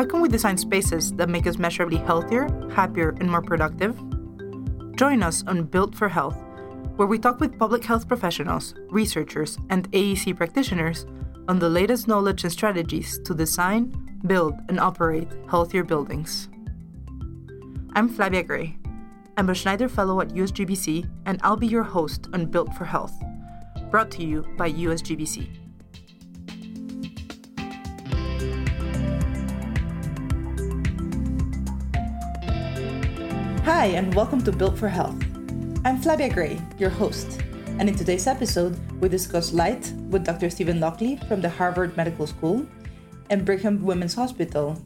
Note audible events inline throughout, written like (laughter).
How can we design spaces that make us measurably healthier, happier, and more productive? Join us on Built for Health, where we talk with public health professionals, researchers, and AEC practitioners on the latest knowledge and strategies to design, build, and operate healthier buildings. I'm Flavia Gray. I'm a Schneider Fellow at USGBC, and I'll be your host on Built for Health, brought to you by USGBC. Hi, and welcome to Built for Health. I'm Flavia Gray, your host, and in today's episode, we discuss light with Dr. Stephen Lockley from the Harvard Medical School and Brigham Women's Hospital,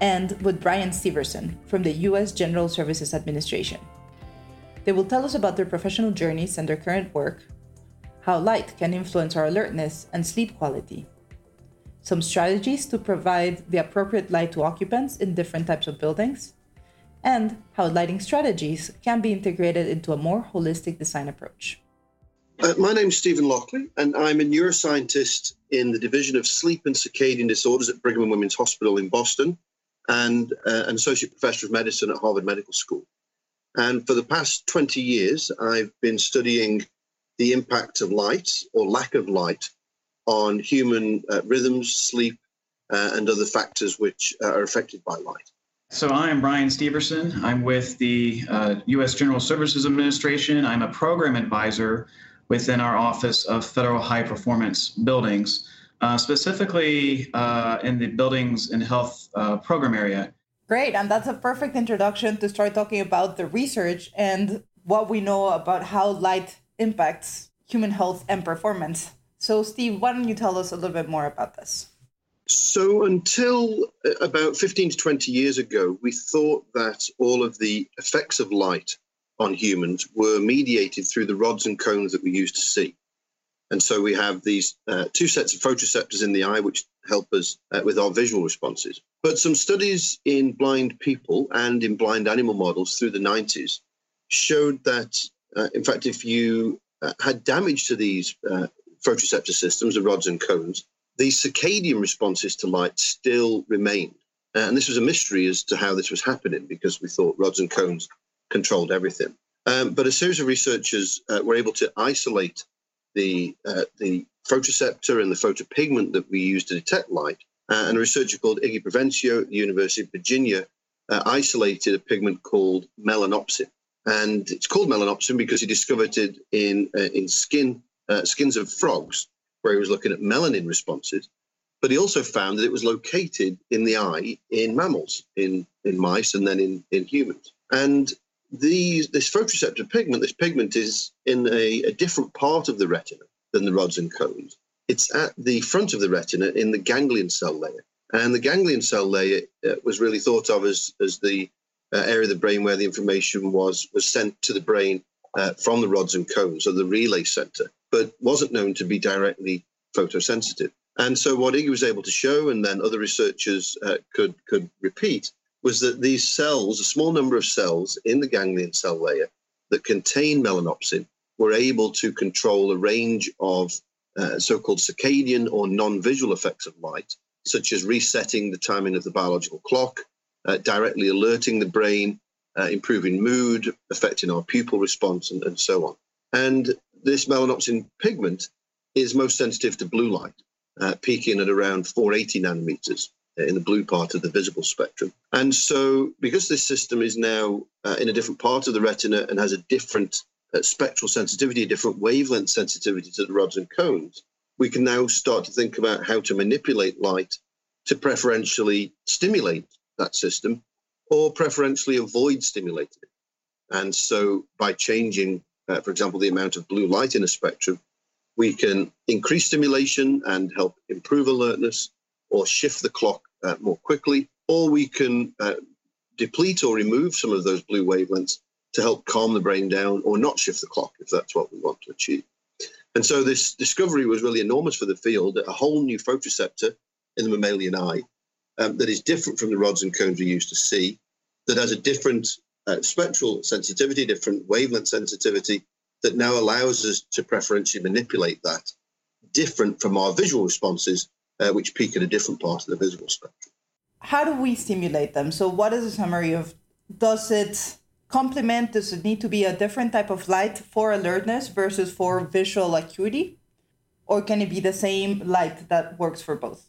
and with Brian Steverson from the U.S. General Services Administration. They will tell us about their professional journeys and their current work, how light can influence our alertness and sleep quality, some strategies to provide the appropriate light to occupants in different types of buildings, and how lighting strategies can be integrated into a more holistic design approach. Uh, my name is Stephen Lockley, and I'm a neuroscientist in the Division of Sleep and Circadian Disorders at Brigham and Women's Hospital in Boston and uh, an associate professor of medicine at Harvard Medical School. And for the past 20 years, I've been studying the impact of light or lack of light on human uh, rhythms, sleep, uh, and other factors which uh, are affected by light. So, I am Brian Steverson. I'm with the U.S. Uh, General Services Administration. I'm a program advisor within our Office of Federal High Performance Buildings, uh, specifically uh, in the Buildings and Health uh, program area. Great, and that's a perfect introduction to start talking about the research and what we know about how light impacts human health and performance. So, Steve, why don't you tell us a little bit more about this? So, until uh, about 15 to 20 years ago, we thought that all of the effects of light on humans were mediated through the rods and cones that we use to see. And so we have these uh, two sets of photoreceptors in the eye, which help us uh, with our visual responses. But some studies in blind people and in blind animal models through the 90s showed that, uh, in fact, if you uh, had damage to these uh, photoreceptor systems, the rods and cones, the circadian responses to light still remained. And this was a mystery as to how this was happening because we thought rods and cones controlled everything. Um, but a series of researchers uh, were able to isolate the uh, the photoreceptor and the photopigment that we use to detect light. Uh, and a researcher called Iggy Provencio at the University of Virginia uh, isolated a pigment called melanopsin. And it's called melanopsin because he discovered it in uh, in skin uh, skins of frogs, where he was looking at melanin responses. But he also found that it was located in the eye in mammals, in, in mice, and then in, in humans. And these, this photoreceptor pigment, this pigment is in a, a different part of the retina than the rods and cones. It's at the front of the retina in the ganglion cell layer. And the ganglion cell layer uh, was really thought of as, as the uh, area of the brain where the information was, was sent to the brain uh, from the rods and cones, so the relay center, but wasn't known to be directly photosensitive. And so what Iggy was able to show, and then other researchers uh, could could repeat, was that these cells, a small number of cells in the ganglion cell layer that contain melanopsin, were able to control a range of uh, so called circadian or non visual effects of light, such as resetting the timing of the biological clock, uh, directly alerting the brain, uh, improving mood, affecting our pupil response, and, and so on. And this melanopsin pigment is most sensitive to blue light, uh, peaking at around 480 nanometers in the blue part of the visible spectrum. And so, because this system is now uh, in a different part of the retina and has a different uh, spectral sensitivity, a different wavelength sensitivity to the rods and cones, we can now start to think about how to manipulate light to preferentially stimulate that system or preferentially avoid stimulating it. And so, by changing, uh, for example, the amount of blue light in a spectrum, we can increase stimulation and help improve alertness or shift the clock uh, more quickly, or we can uh, deplete or remove some of those blue wavelengths to help calm the brain down or not shift the clock if that's what we want to achieve. And so this discovery was really enormous for the field, a whole new photoreceptor in the mammalian eye um, that is different from the rods and cones we used to see, that has a different uh, spectral sensitivity, different wavelength sensitivity, that now allows us to preferentially manipulate that, different from our visual responses uh, which peak at a different part of the visible spectrum. how do we stimulate them? So, what is a summary of does it complement? Does it need to be a different type of light for alertness versus for visual acuity? Or can it be the same light that works for both?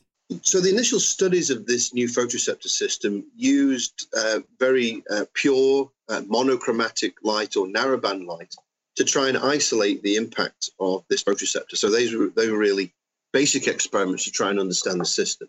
So, the initial studies of this new photoreceptor system used uh, very uh, pure uh, monochromatic light or narrowband light to try and isolate the impact of this photoreceptor. So, these were, they were really basic experiments to try and understand the system.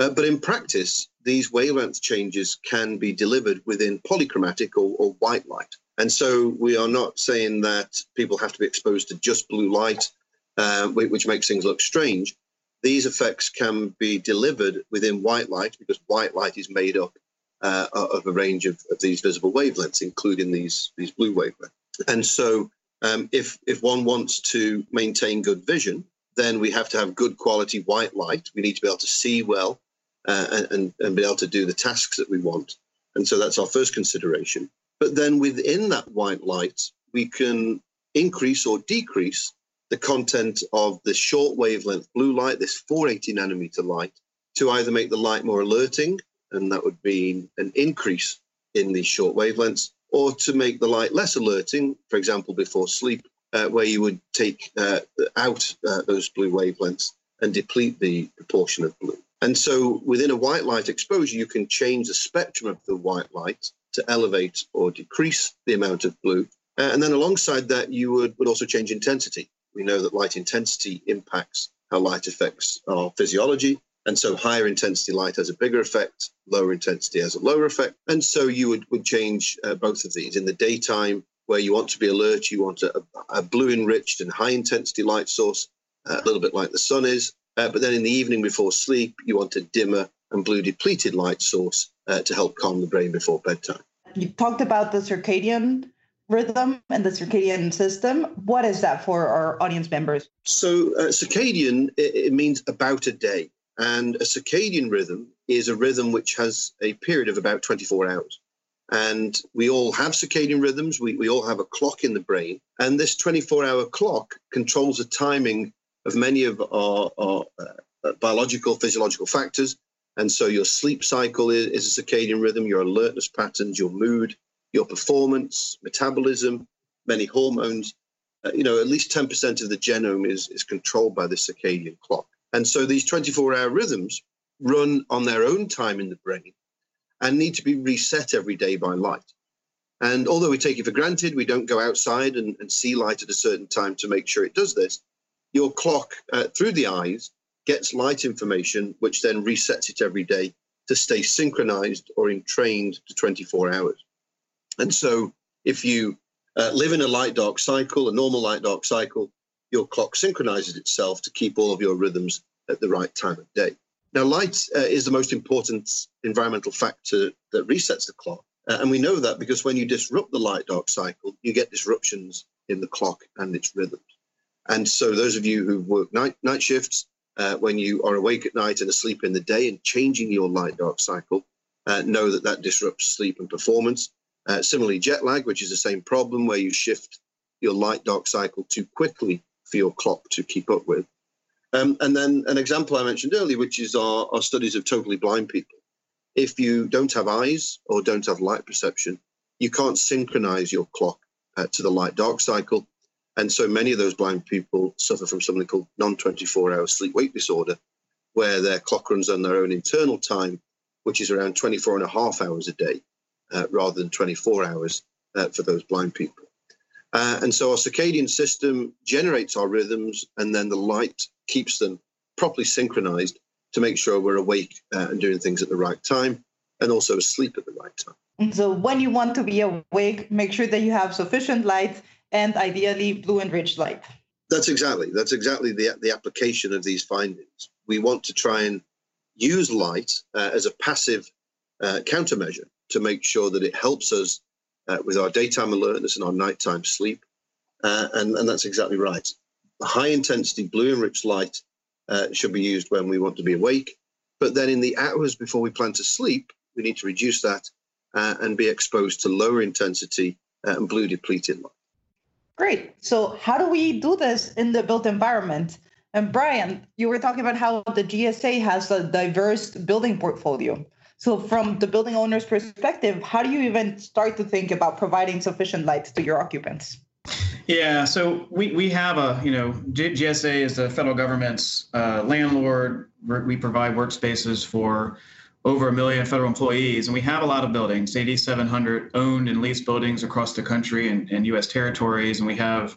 Uh, but in practice, these wavelength changes can be delivered within polychromatic or, or, white light. And so we are not saying that people have to be exposed to just blue light, uh, which makes things look strange. These effects can be delivered within white light because white light is made up uh, of a range of, of, these visible wavelengths, including these, these blue wavelengths. And so um, if, if one wants to maintain good vision, then we have to have good quality white light. We need to be able to see well uh, and, and be able to do the tasks that we want. And so that's our first consideration. But then within that white light, we can increase or decrease the content of the short wavelength blue light, this 480 nanometer light, to either make the light more alerting, and that would be an increase in the short wavelengths, or to make the light less alerting, for example, before sleep, uh, where you would take uh, out uh, those blue wavelengths and deplete the proportion of blue. And so within a white light exposure, you can change the spectrum of the white light to elevate or decrease the amount of blue. Uh, and then alongside that, you would, would also change intensity. We know that light intensity impacts how light affects our physiology. And so higher intensity light has a bigger effect, lower intensity has a lower effect. And so you would, would change uh, both of these. In the daytime, where you want to be alert, you want a, a blue enriched and high intensity light source, uh, a little bit like the sun is. Uh, but then in the evening before sleep, you want a dimmer and blue depleted light source uh, to help calm the brain before bedtime. You talked about the circadian rhythm and the circadian system. What is that for our audience members? So, uh, circadian, it, it means about a day. And a circadian rhythm is a rhythm which has a period of about 24 hours. And we all have circadian rhythms. We, we all have a clock in the brain. And this 24 hour clock controls the timing of many of our, our uh, biological, physiological factors. And so your sleep cycle is, is, a circadian rhythm, your alertness patterns, your mood, your performance, metabolism, many hormones. Uh, you know, at least 10% of the genome is, is controlled by the circadian clock. And so these 24 hour rhythms run on their own time in the brain and need to be reset every day by light. And although we take it for granted, we don't go outside and, and see light at a certain time to make sure it does this your clock uh, through the eyes gets light information, which then resets it every day to stay synchronized or entrained to 24 hours. And so if you uh, live in a light dark cycle, a normal light dark cycle, your clock synchronizes itself to keep all of your rhythms at the right time of day. Now, light uh, is the most important environmental factor that resets the clock. Uh, and we know that because when you disrupt the light dark cycle, you get disruptions in the clock and its rhythms. And so, those of you who work night night shifts, uh, when you are awake at night and asleep in the day, and changing your light dark cycle, uh, know that that disrupts sleep and performance. Uh, similarly, jet lag, which is the same problem, where you shift your light dark cycle too quickly for your clock to keep up with. Um, and then an example I mentioned earlier, which is our, our studies of totally blind people. If you don't have eyes or don't have light perception, you can't synchronize your clock uh, to the light dark cycle and so many of those blind people suffer from something called non 24 hour sleep wake disorder, where their clock runs on their own internal time, which is around 24 and a half hours a day, rather than 24 hours uh, for those blind people. Uh, and so our circadian system generates our rhythms, and then the light keeps them properly synchronized to make sure we're awake uh, and doing things at the right time and also asleep at the right time. And so when you want to be awake, make sure that you have sufficient light and ideally blue enriched light. That's exactly that's exactly the the application of these findings. We want to try and use light uh, as a passive uh, countermeasure to make sure that it helps us uh, with our daytime alertness and our nighttime sleep, uh, and and that's exactly right. High intensity blue enriched light uh, should be used when we want to be awake, but then in the hours before we plan to sleep, we need to reduce that uh, and be exposed to lower intensity and blue depleted light. Great. So, how do we do this in the built environment? And Brian, you were talking about how the GSA has a diverse building portfolio. So, from the building owner's perspective, how do you even start to think about providing sufficient light to your occupants? Yeah, so we, we have a, you know, GSA is the federal government's uh, landlord. We provide workspaces for over a million federal employees, and we have a lot of buildings, 8,700 owned and leased buildings across the country and, and U.S. territories, and we have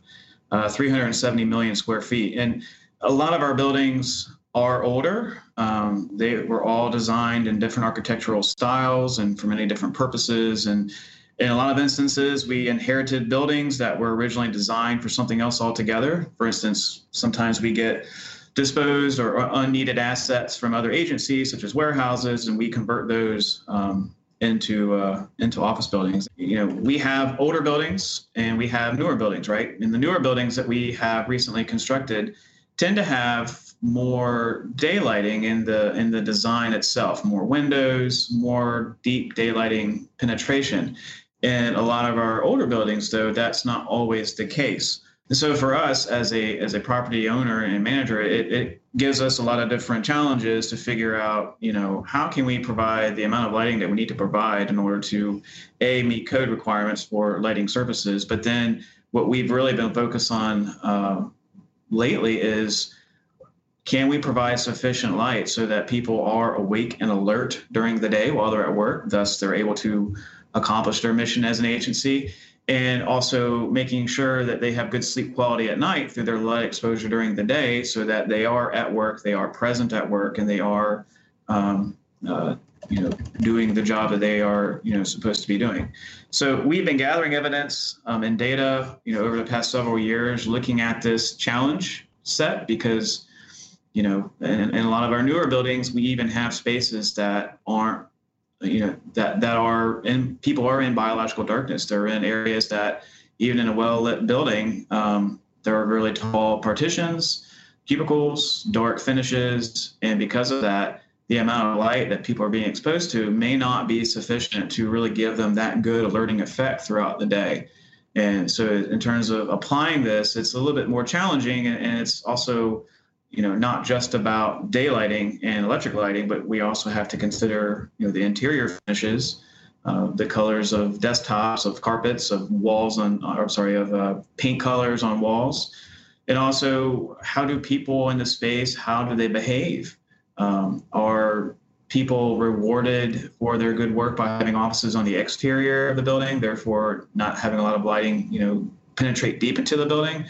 uh, 370 million square feet. And a lot of our buildings are older. Um, they were all designed in different architectural styles and for many different purposes. And in a lot of instances, we inherited buildings that were originally designed for something else altogether. For instance, sometimes we get disposed or unneeded assets from other agencies, such as warehouses, and we convert those um, into uh, into office buildings. You know, we have older buildings and we have newer buildings, right? And the newer buildings that we have recently constructed tend to have more daylighting in the in the design itself more windows more deep daylighting penetration. In a lot of our older buildings though that's not always the case. And so for us as a as a property owner and manager it, it gives us a lot of different challenges to figure out you know how can we provide the amount of lighting that we need to provide in order to a meet code requirements for lighting services. But then what we've really been focused on uh, lately is can we provide sufficient light so that people are awake and alert during the day while they're at work? Thus, they're able to accomplish their mission as an agency. And also making sure that they have good sleep quality at night through their light exposure during the day so that they are at work, they are present at work, and they are. Um, uh, you know, doing the job that they are, you know, supposed to be doing. So we've been gathering evidence um, and data, you know, over the past several years, looking at this challenge set because you know, in, in a lot of our newer buildings, we even have spaces that aren't, you know, that that are in people are in biological darkness. They're in areas that even in a well lit building, um, there are really tall partitions, cubicles, dark finishes, and because of that, the amount of light that people are being exposed to may not be sufficient to really give them that good alerting effect throughout the day. And so, in terms of applying this, it's a little bit more challenging, and, and it's also you know not just about daylighting and electric lighting, but we also have to consider you know the interior finishes, uh, the colors of desktops, of carpets, of walls on, or sorry, of uh, paint colors on walls, and also how do people in the space how do they behave? Um, are people rewarded for their good work by having offices on the exterior of the building, therefore not having a lot of lighting, you know, penetrate deep into the building?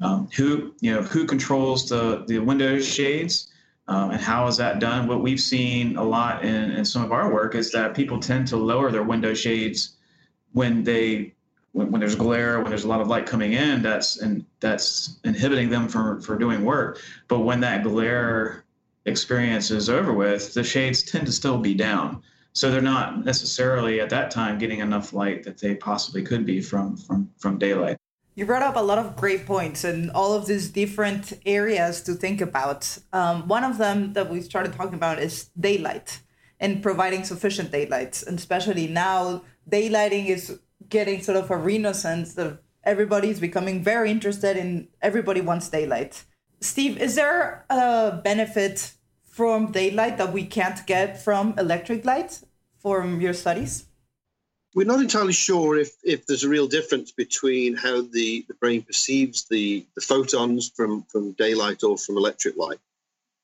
Um, who you know who controls the the window shades um, and how is that done? What we've seen a lot in, in some of our work is that people tend to lower their window shades when they when, when, there's glare, when there's a lot of light coming in, that's and that's inhibiting them for for doing work. But when that glare experience is over with, the shades tend to still be down. So they're not necessarily at that time getting enough light that they possibly could be from from from daylight. You brought up a lot of great points and all of these different areas to think about. Um, one of them that we started talking about is daylight and providing sufficient daylight. And especially now, daylighting is getting sort of a renaissance that everybody's becoming very interested in. Everybody wants daylight. Steve, is there a benefit from daylight that we can't get from electric light from your studies? We're not entirely sure if, if there's a real difference between how the, the brain perceives the, the photons from, from daylight or from electric light.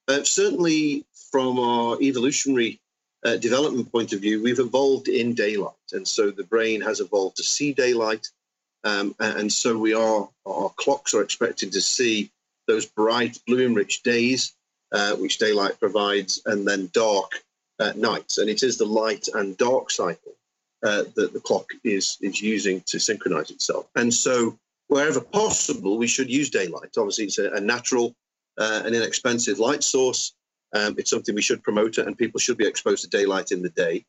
Uh, certainly, from our evolutionary uh, development point of view, we've evolved in daylight. And so the brain has evolved to see daylight. Um, and so we are, our clocks are expected to see those bright, blue enriched days, uh, which daylight provides, and then dark uh, nights. And it is the light and dark cycle uh, that the clock is is using to synchronize itself. And so, wherever possible, we should use daylight. Obviously, it's a, a natural uh, and inexpensive light source. Um, it's something we should promote, and people should be exposed to daylight in the day.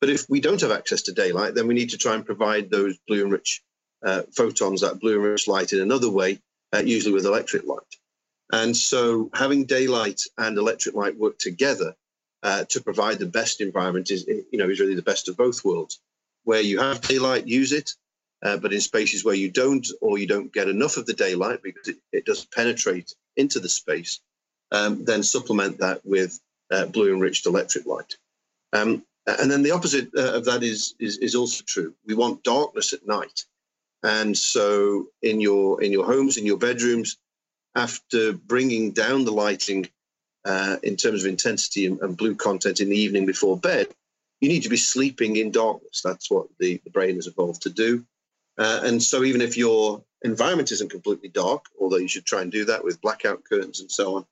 But if we don't have access to daylight, then we need to try and provide those blue enriched uh, photons, that blue enriched light, in another way, uh, usually with electric light. And so, having daylight and electric light work together uh, to provide the best environment is, you know, is really the best of both worlds where you have daylight, use it. Uh, but in spaces where you don't, or you don't get enough of the daylight because it, it doesn't penetrate into the space, um, then supplement that with uh, blue enriched electric light. Um, And then the opposite uh, of that is, is, is also true. We want darkness at night. And so in your in your homes, in your bedrooms, after bringing down the lighting uh, in terms of intensity and, and, blue content in the evening before bed, you need to be sleeping in darkness. That's what the, the brain has evolved to do. Uh, and so even if your environment isn't completely dark, although you should try and do that with blackout curtains and so on,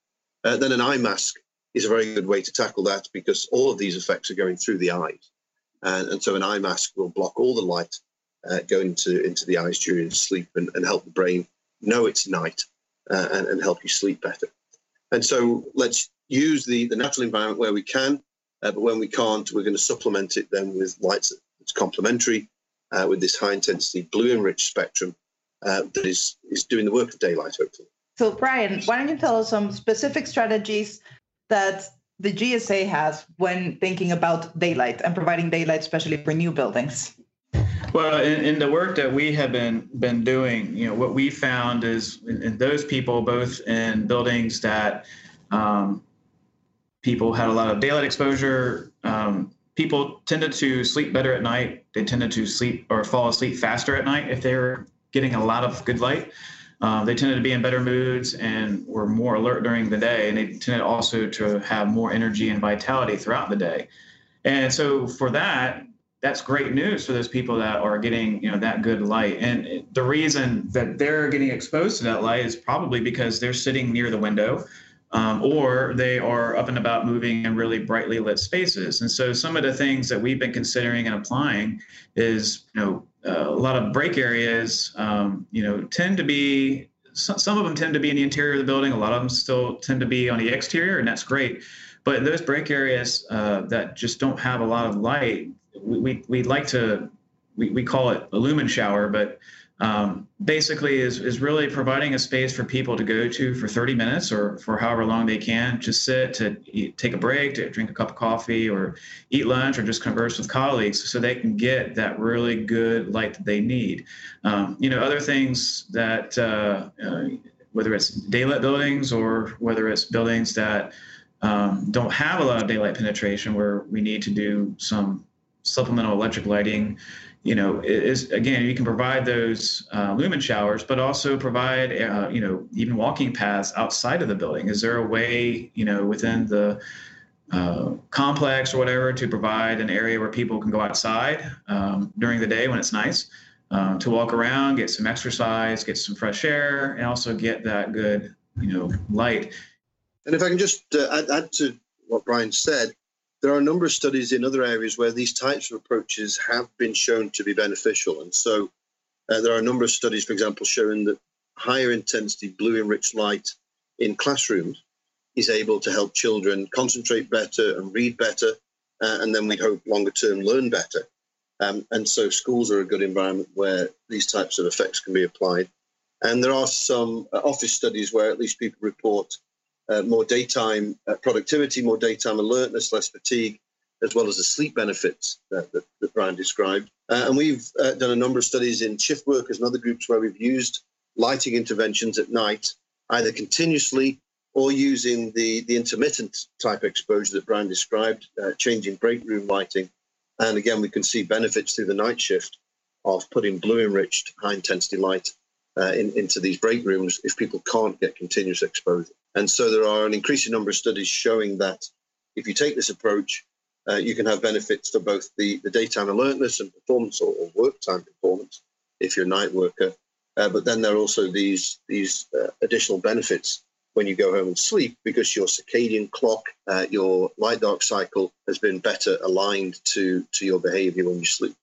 uh, then an eye mask is a very good way to tackle that because all of these effects are going through the eyes. And, and so an eye mask will block all the light uh, going into, into the eyes during sleep and, and help the brain know it's night uh, and, and help you sleep better. And so let's use the, the natural environment where we can, uh, but when we can't, we're going to supplement it then with lights that's complementary uh, with this high intensity blue enriched spectrum uh, that is, is doing the work of daylight, hopefully. So, Brian, why don't you tell us some specific strategies that the GSA has when thinking about daylight and providing daylight, especially for new buildings? Well, in, in, the work that we have been been doing, you know, what we found is in, in those people, both in buildings that um, people had a lot of daylight exposure, um, people tended to sleep better at night. They tended to sleep or fall asleep faster at night if they were getting a lot of good light. Um, they tended to be in better moods and were more alert during the day, and they tended also to have more energy and vitality throughout the day. And so, for that, that's great news for those people that are getting you know that good light. And the reason that they're getting exposed to that light is probably because they're sitting near the window. Um, or they are up and about moving in really brightly lit spaces. And so some of the things that we've been considering and applying is, you know, uh, a lot of break areas, um, you know, tend to be some of them tend to be in the interior of the building. A lot of them still tend to be on the exterior, and that's great. But those break areas uh, that just don't have a lot of light, we, we, we like to, we, we call it a lumen shower, but um, basically is, is really providing a space for people to go to for 30 minutes or for however long they can, just sit to eat, take a break, to drink a cup of coffee or eat lunch or just converse with colleagues so they can get that really good light that they need. Um, you know, other things that, uh, uh, whether it's daylit buildings or whether it's buildings that um, don't have a lot of daylight penetration where we need to do some supplemental electric lighting you know, is again, you can provide those uh, lumen showers, but also provide, uh, you know, even walking paths outside of the building. Is there a way, you know, within the uh, complex or whatever to provide an area where people can go outside um, during the day when it's nice um, to walk around, get some exercise, get some fresh air, and also get that good, you know, light. And if I can just uh, add, add to what Brian said, there are a number of studies in other areas where these types of approaches have been shown to be beneficial. And so uh, there are a number of studies, for example, showing that higher intensity blue enriched light in classrooms is able to help children concentrate better and read better, uh, and then we hope longer term learn better. Um, and so schools are a good environment where these types of effects can be applied. And there are some uh, office studies where at least people report uh, more daytime uh, productivity, more daytime alertness, less fatigue, as well as the sleep benefits that, that, that Brian described. Uh, and we've uh, done a number of studies in shift workers and other groups where we've used lighting interventions at night, either continuously or using the, the intermittent type exposure that Brian described, uh, changing break room lighting. And again, we can see benefits through the night shift of putting blue enriched high intensity light uh, in, into these break rooms if people can't get continuous exposure. And so there are an increasing number of studies showing that if you take this approach, uh, you can have benefits for both the, the daytime alertness and performance or, or work time performance if you're a night worker. Uh, but then there are also these, these uh, additional benefits when you go home and sleep because your circadian clock, uh, your light dark cycle has been better aligned to, to your behavior when you sleep.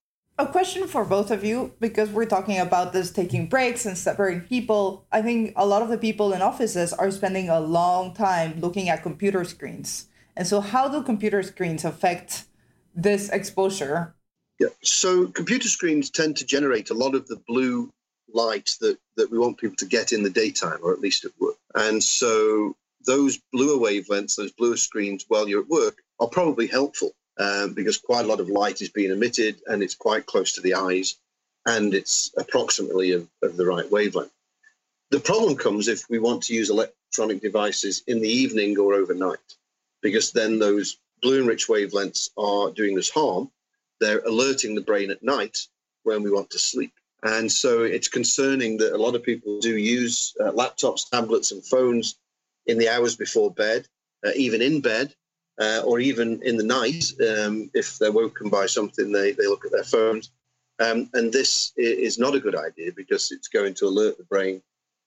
A question for both of you, because we're talking about this taking breaks and separating people. I think a lot of the people in offices are spending a long time looking at computer screens. And so, how do computer screens affect this exposure? Yeah, so computer screens tend to generate a lot of the blue light that, that we want people to get in the daytime, or at least at work. And so, those bluer wavelengths, those bluer screens while you're at work, are probably helpful um, because quite a lot of light is being emitted and it's quite close to the eyes and it's approximately of, of the right wavelength. The problem comes if we want to use electronic devices in the evening or overnight, because then those blue enriched wavelengths are doing us harm, they're alerting the brain at night when we want to sleep. And so it's concerning that a lot of people do use uh, laptops, tablets, and phones in the hours before bed, uh, even in bed, uh, or even in the night. Um, if they're woken by something, they, they look at their phones. Um, and this is not a good idea because it's going to alert the brain,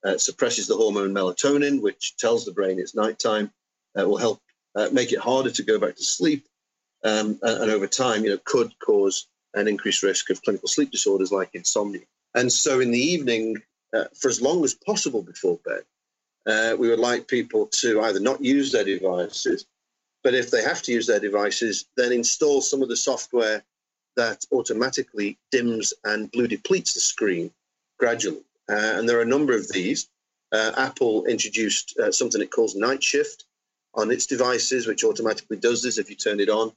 uh, suppresses the hormone melatonin, which tells the brain it's nighttime, uh, will help uh, make it harder to go back to sleep. Um, and, and over time, you know, could cause an increased risk of clinical sleep disorders like insomnia. And so in the evening, uh, for as long as possible before bed, uh, we would like people to either not use their devices, but if they have to use their devices, then install some of the software that automatically dims and blue depletes the screen gradually. Uh, and there are a number of these. Uh, Apple introduced uh, something it calls Night Shift on its devices, which automatically does this if you turn it on.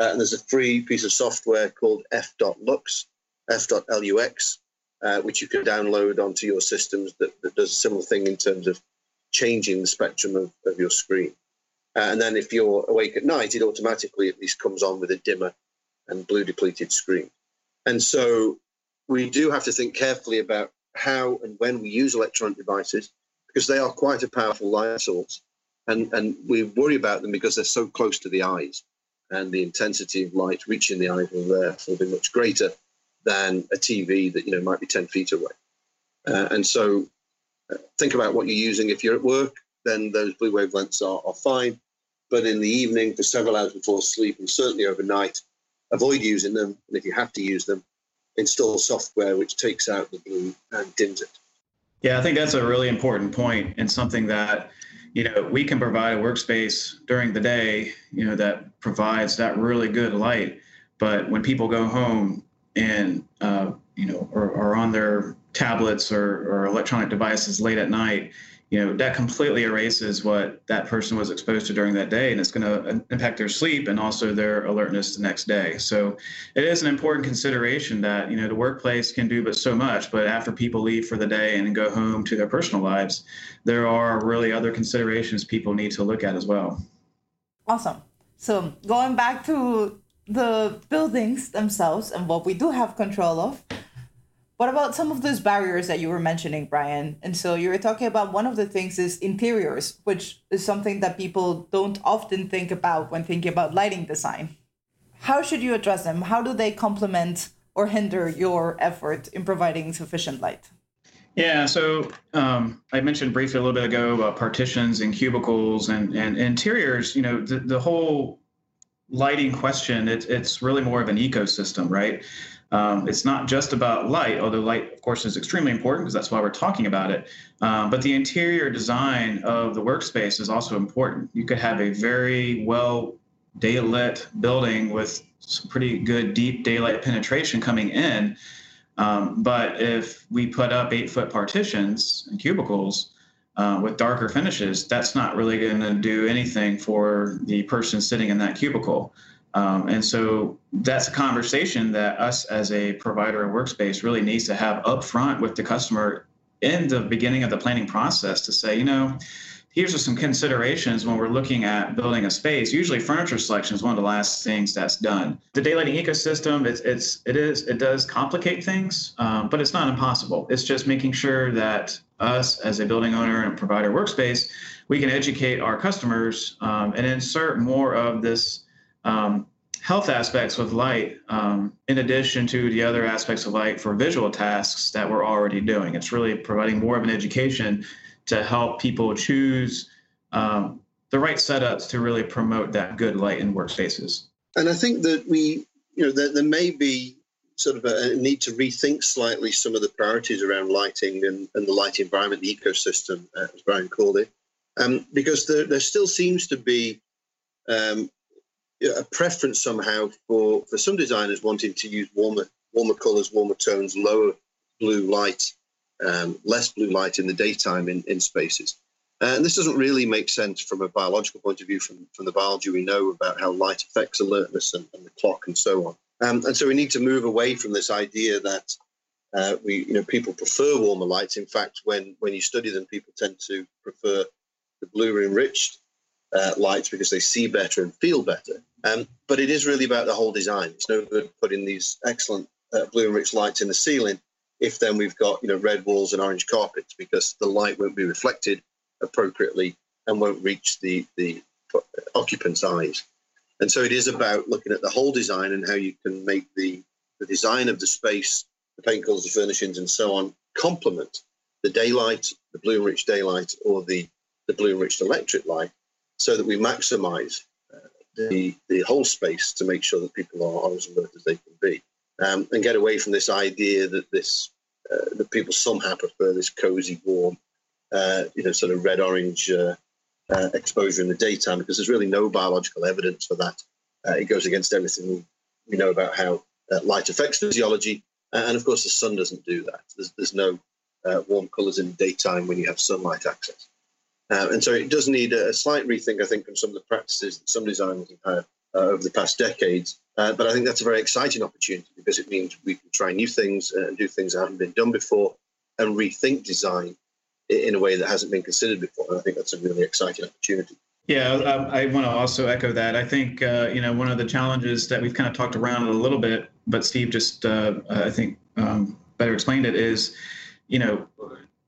Uh, and there's a free piece of software called f.lux, f.lux, uh, which you can download onto your systems that, that, does a similar thing in terms of changing the spectrum of, of your screen. Uh, and then if you're awake at night, it automatically at least comes on with a dimmer and blue depleted screen. And so we do have to think carefully about how and when we use electronic devices because they are quite a powerful light source. And, and we worry about them because they're so close to the eyes and the intensity of light reaching the eye will therefore be much greater than a TV that you know might be 10 feet away. Uh, and so uh, think about what you're using. If you're at work, then those blue wavelengths are, are fine. But in the evening, for several hours before sleep, and certainly overnight, avoid using them. And if you have to use them, install software which takes out the blue and dims it. Yeah, I think that's a really important point and something that you know, we can provide a workspace during the day, you know, that provides that really good light. But when people go home and, uh, you know, are, are on their tablets or, or electronic devices late at night, you know that completely erases what that person was exposed to during that day and it's going to uh, impact their sleep and also their alertness the next day. So it is an important consideration that you know the workplace can do but so much but after people leave for the day and go home to their personal lives there are really other considerations people need to look at as well. Awesome. So going back to the buildings themselves and what we do have control of what about some of those barriers that you were mentioning, Brian? And so you were talking about one of the things is interiors, which is something that people don't often think about when thinking about lighting design. How should you address them? How do they complement or hinder your effort in providing sufficient light? Yeah, so um, I mentioned briefly a little bit ago about partitions and cubicles and, and interiors. You know, the, the whole lighting question, it, it's really more of an ecosystem, right? Um, it's not just about light, although light, of course, is extremely important because that's why we're talking about it. Um, but the interior design of the workspace is also important. You could have a very well daylit building with some pretty good deep daylight penetration coming in. Um, but if we put up eight foot partitions and cubicles, uh, with darker finishes, that's not really going to do anything for the person sitting in that cubicle. Um, and so that's a conversation that us as a provider of workspace really needs to have upfront with the customer in the beginning of the planning process to say, you know, here's some considerations when we're looking at building a space. Usually, furniture selection is one of the last things that's done. The daylighting ecosystem, it's it's it is it does complicate things, um, but it's not impossible. It's just making sure that us as a building owner and provider workspace, we can educate our customers um, and insert more of this um, health aspects with light, um, in addition to the other aspects of light for visual tasks that we're already doing. It's really providing more of an education to help people choose um, the right setups to really promote that good light in workspaces. And I think that we, you know, there, there may be sort of a, need to rethink slightly some of the priorities around lighting and, and the light environment, the ecosystem, uh, as Brian called it, um, because there, there still seems to be um, a preference somehow for for some designers wanting to use warmer warmer colors, warmer tones, lower blue light, um, less blue light in the daytime in, in spaces. And this doesn't really make sense from a biological point of view, from, from the biology we know about how light affects alertness and, and the clock and so on. Um, and so we need to move away from this idea that uh, we, you know, people prefer warmer lights. In fact, when when you study them, people tend to prefer the blue enriched uh, lights because they see better and feel better. Um, but it is really about the whole design. It's no good putting these excellent uh, blue enriched lights in the ceiling if then we've got you know red walls and orange carpets because the light won't be reflected appropriately and won't reach the the occupant's eyes. And so it is about looking at the whole design and how you can make the, the design of the space, the paint colors, the furnishings, and so on complement the daylight, the blue enriched daylight, or the, the blue enriched electric light, so that we maximize uh, the, the whole space to make sure that people are, are as alert as they can be. Um, and get away from this idea that this uh, that people somehow prefer this cozy, warm, uh, you know, sort of red orange uh, uh, exposure in the daytime because there's really no biological evidence for that. Uh, it goes against everything we know about how uh, light affects physiology. and of course, the sun doesn't do that. There's, there's no warm colors in the daytime when you have sunlight access. Uh, and so it does need a, slight rethink, I think, from some of the practices that some designers have had uh, over the past decades. but I think that's a very exciting opportunity because it means we can try new things and do things that haven't been done before and rethink design in a way that hasn't been considered before. And I think that's a really exciting opportunity. Yeah, I, I want to also echo that. I think uh, you know one of the challenges that we've kind of talked around a little bit, but Steve just uh, I think um, better explained it is, you know,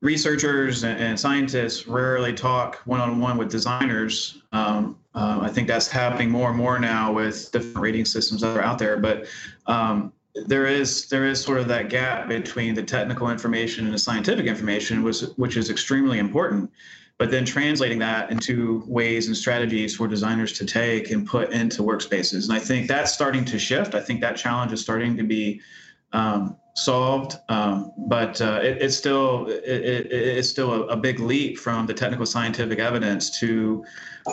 researchers and, scientists rarely talk one-on-one with designers. Um, uh, I think that's happening more and more now with different rating systems that are out there. But um, there is there is sort of that gap between the technical information and the scientific information, which which is extremely important. But then translating that into ways and strategies for designers to take and put into workspaces, and I think that's starting to shift. I think that challenge is starting to be um, solved, um, but uh, it, it's still it, it, it's still a, a, big leap from the technical scientific evidence to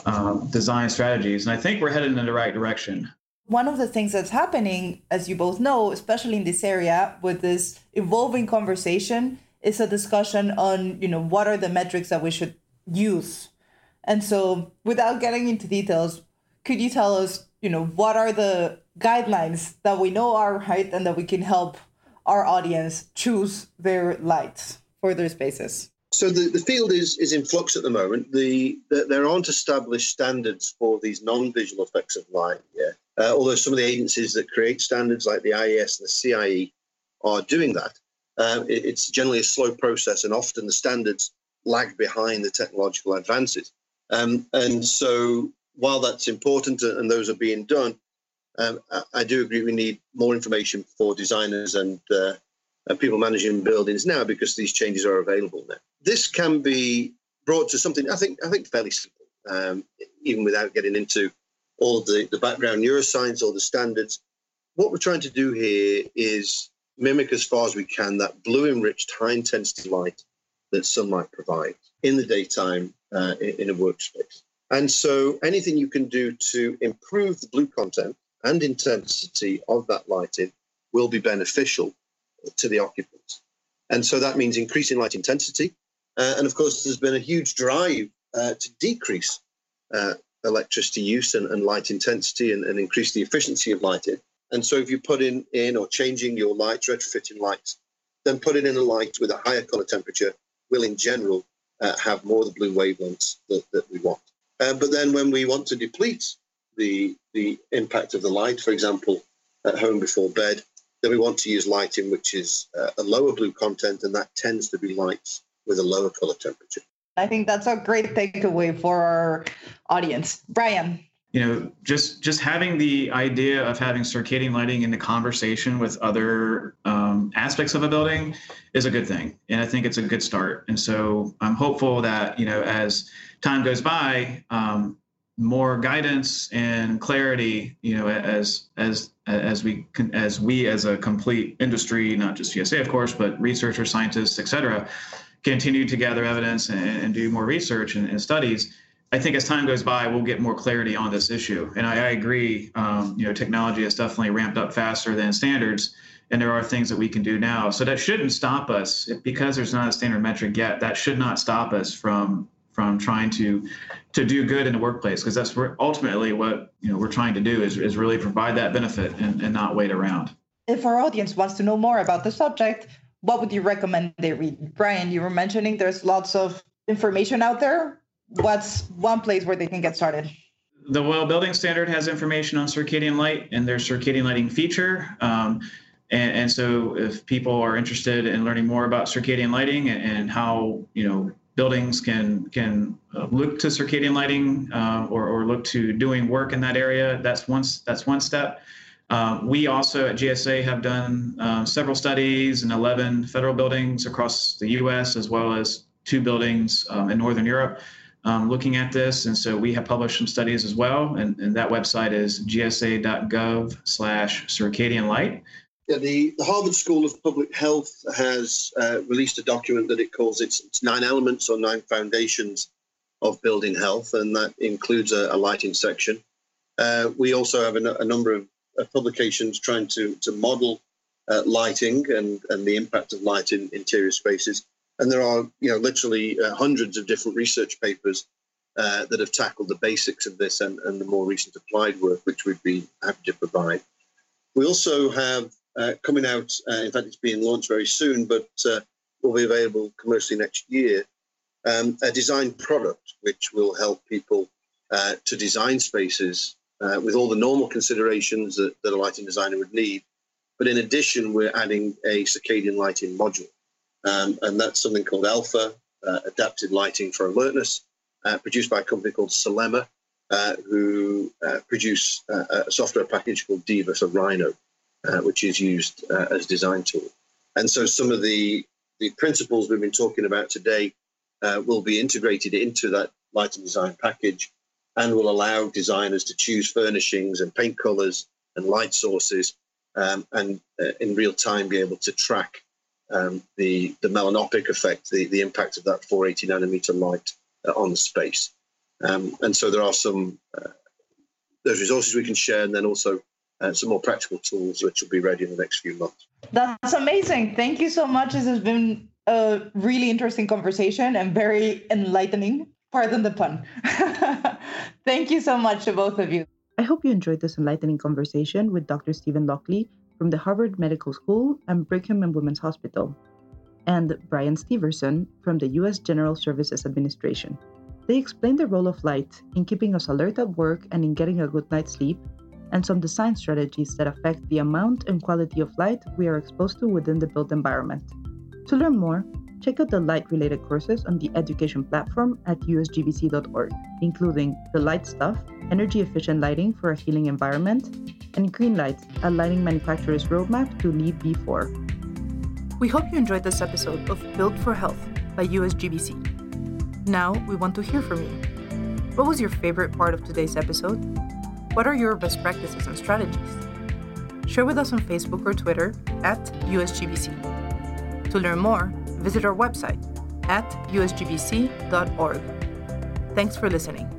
um, design strategies, and I think we're headed in the right direction one of the things that's happening, as you both know, especially in this area with this evolving conversation, is a discussion on, you know, what are the metrics that we should use. And so without getting into details, could you tell us, you know, what are the guidelines that we know are right and that we can help our audience choose their lights for their spaces? So the, the field is, is in flux at the moment. The, the there aren't established standards for these non-visual effects of light yet. Uh, although some of the agencies that create standards, like the IES and the CIE, are doing that. Uh, it, it's generally a slow process, and often the standards lag behind the technological advances. Um, and so, while that's important and those are being done, um, I, I, do agree we need more information for designers and, uh, people managing buildings now because these changes are available now this can be brought to something I think I think fairly simple, um, even without getting into all the, the background neuroscience or the standards. What we're trying to do here is mimic as far as we can that blue enriched high intensity light that sunlight provides in the daytime uh, in, in a workspace. And so anything you can do to improve the blue content and intensity of that lighting will be beneficial to the occupants. And so that means increasing light intensity, uh, and of course, there's been a huge drive uh, to decrease uh, electricity use and, and light intensity and, and, increase the efficiency of lighting. And so, if you put in, in or changing your lights, retrofitting lights, then putting in a light with a higher color temperature will, in general, uh, have more of the blue wavelengths that, that we want. Uh, but then, when we want to deplete the the impact of the light, for example, at home before bed, then we want to use lighting which is uh, a lower blue content, and that tends to be lights with a lower color temperature. I think that's a great takeaway for our audience. Brian. You know, just just having the idea of having circadian lighting in the conversation with other um, aspects of a building is a good thing, and I think it's a good start. And so I'm hopeful that you know, as time goes by, um, more guidance and clarity, you know, as as as we as we as a complete industry, not just GSA, of course, but researchers, scientists, et cetera, continue to gather evidence and, and do more research and, and, studies, I think as time goes by, we'll get more clarity on this issue. And I, I agree, um, you know, technology has definitely ramped up faster than standards, and there are things that we can do now. So that shouldn't stop us because there's not a standard metric yet. That should not stop us from from trying to to do good in the workplace because that's ultimately what you know we're trying to do is, is really provide that benefit and, and not wait around if our audience wants to know more about the subject what would you recommend they read? Brian, you were mentioning there's lots of information out there. What's one place where they can get started? The WELL Building Standard has information on circadian light and their circadian lighting feature. Um, and, and, so, if people are interested in learning more about circadian lighting and, and how you know buildings can can uh, look to circadian lighting uh, or, or look to doing work in that area, that's one that's one step. Uh, we also at GSA have done uh, several studies in 11 federal buildings across the U.S. as well as two buildings um, in Northern Europe um, looking at this. And so we have published some studies as well. And, and that website is gsa.gov slash circadian light. Yeah, the, the, Harvard School of Public Health has uh, released a document that it calls its, its, nine elements or nine foundations of building health, and that includes a, a lighting section. Uh, we also have a, a number of, of, publications trying to, to model uh, lighting and, and the impact of light in interior spaces. And there are, you know, literally uh, hundreds of different research papers uh, that have tackled the basics of this and, and the more recent applied work, which we'd be happy to provide. We also have uh, coming out, uh, in fact, it's being launched very soon, but uh, will be available commercially next year, um, a design product which will help people uh, to design spaces with all the normal considerations that, that a lighting designer would need. But in addition, we're adding a circadian lighting module. Um, and that's something called ALFA, uh, Adapted Lighting for Alertness, uh, produced by a company called Solemma, uh, who uh, produce uh, a software package called Diva, so Rhino, uh, which is used as a design tool. And so some of the, the principles we've been talking about today will be integrated into that lighting design package and will allow designers to choose furnishings and paint colors and light sources um, and in real time be able to track um, the the melanopic effect, the, the impact of that 480 nanometer light uh, on the space. Um, and so there are some uh, those resources we can share, and then also uh, some more practical tools which will be ready in the next few months. That's amazing. Thank you so much. This has been a really interesting conversation and very enlightening. Pardon the pun. (laughs) Thank you so much to both of you. I hope you enjoyed this enlightening conversation with Dr. Steven Lockley, from the Harvard Medical School and Brigham and Women's Hospital, and Brian Steverson from the U.S. General Services Administration. They explained the role of light in keeping us alert at work and in getting a good night's sleep, and some design strategies that affect the amount and quality of light we are exposed to within the built environment. To learn more, check out the light related courses on the education platform at usgbc.org, including The Light Stuff, Energy Efficient Lighting for a Healing Environment, and Green Lights, a lighting manufacturer's roadmap to LEED v4. We hope you enjoyed this episode of Built for Health by USGBC. Now we want to hear from you. What was your favorite part of today's episode? What are your best practices and strategies? Share with us on Facebook or Twitter at USGBC. To learn more, visit our website at usgbc.org. Thanks for listening.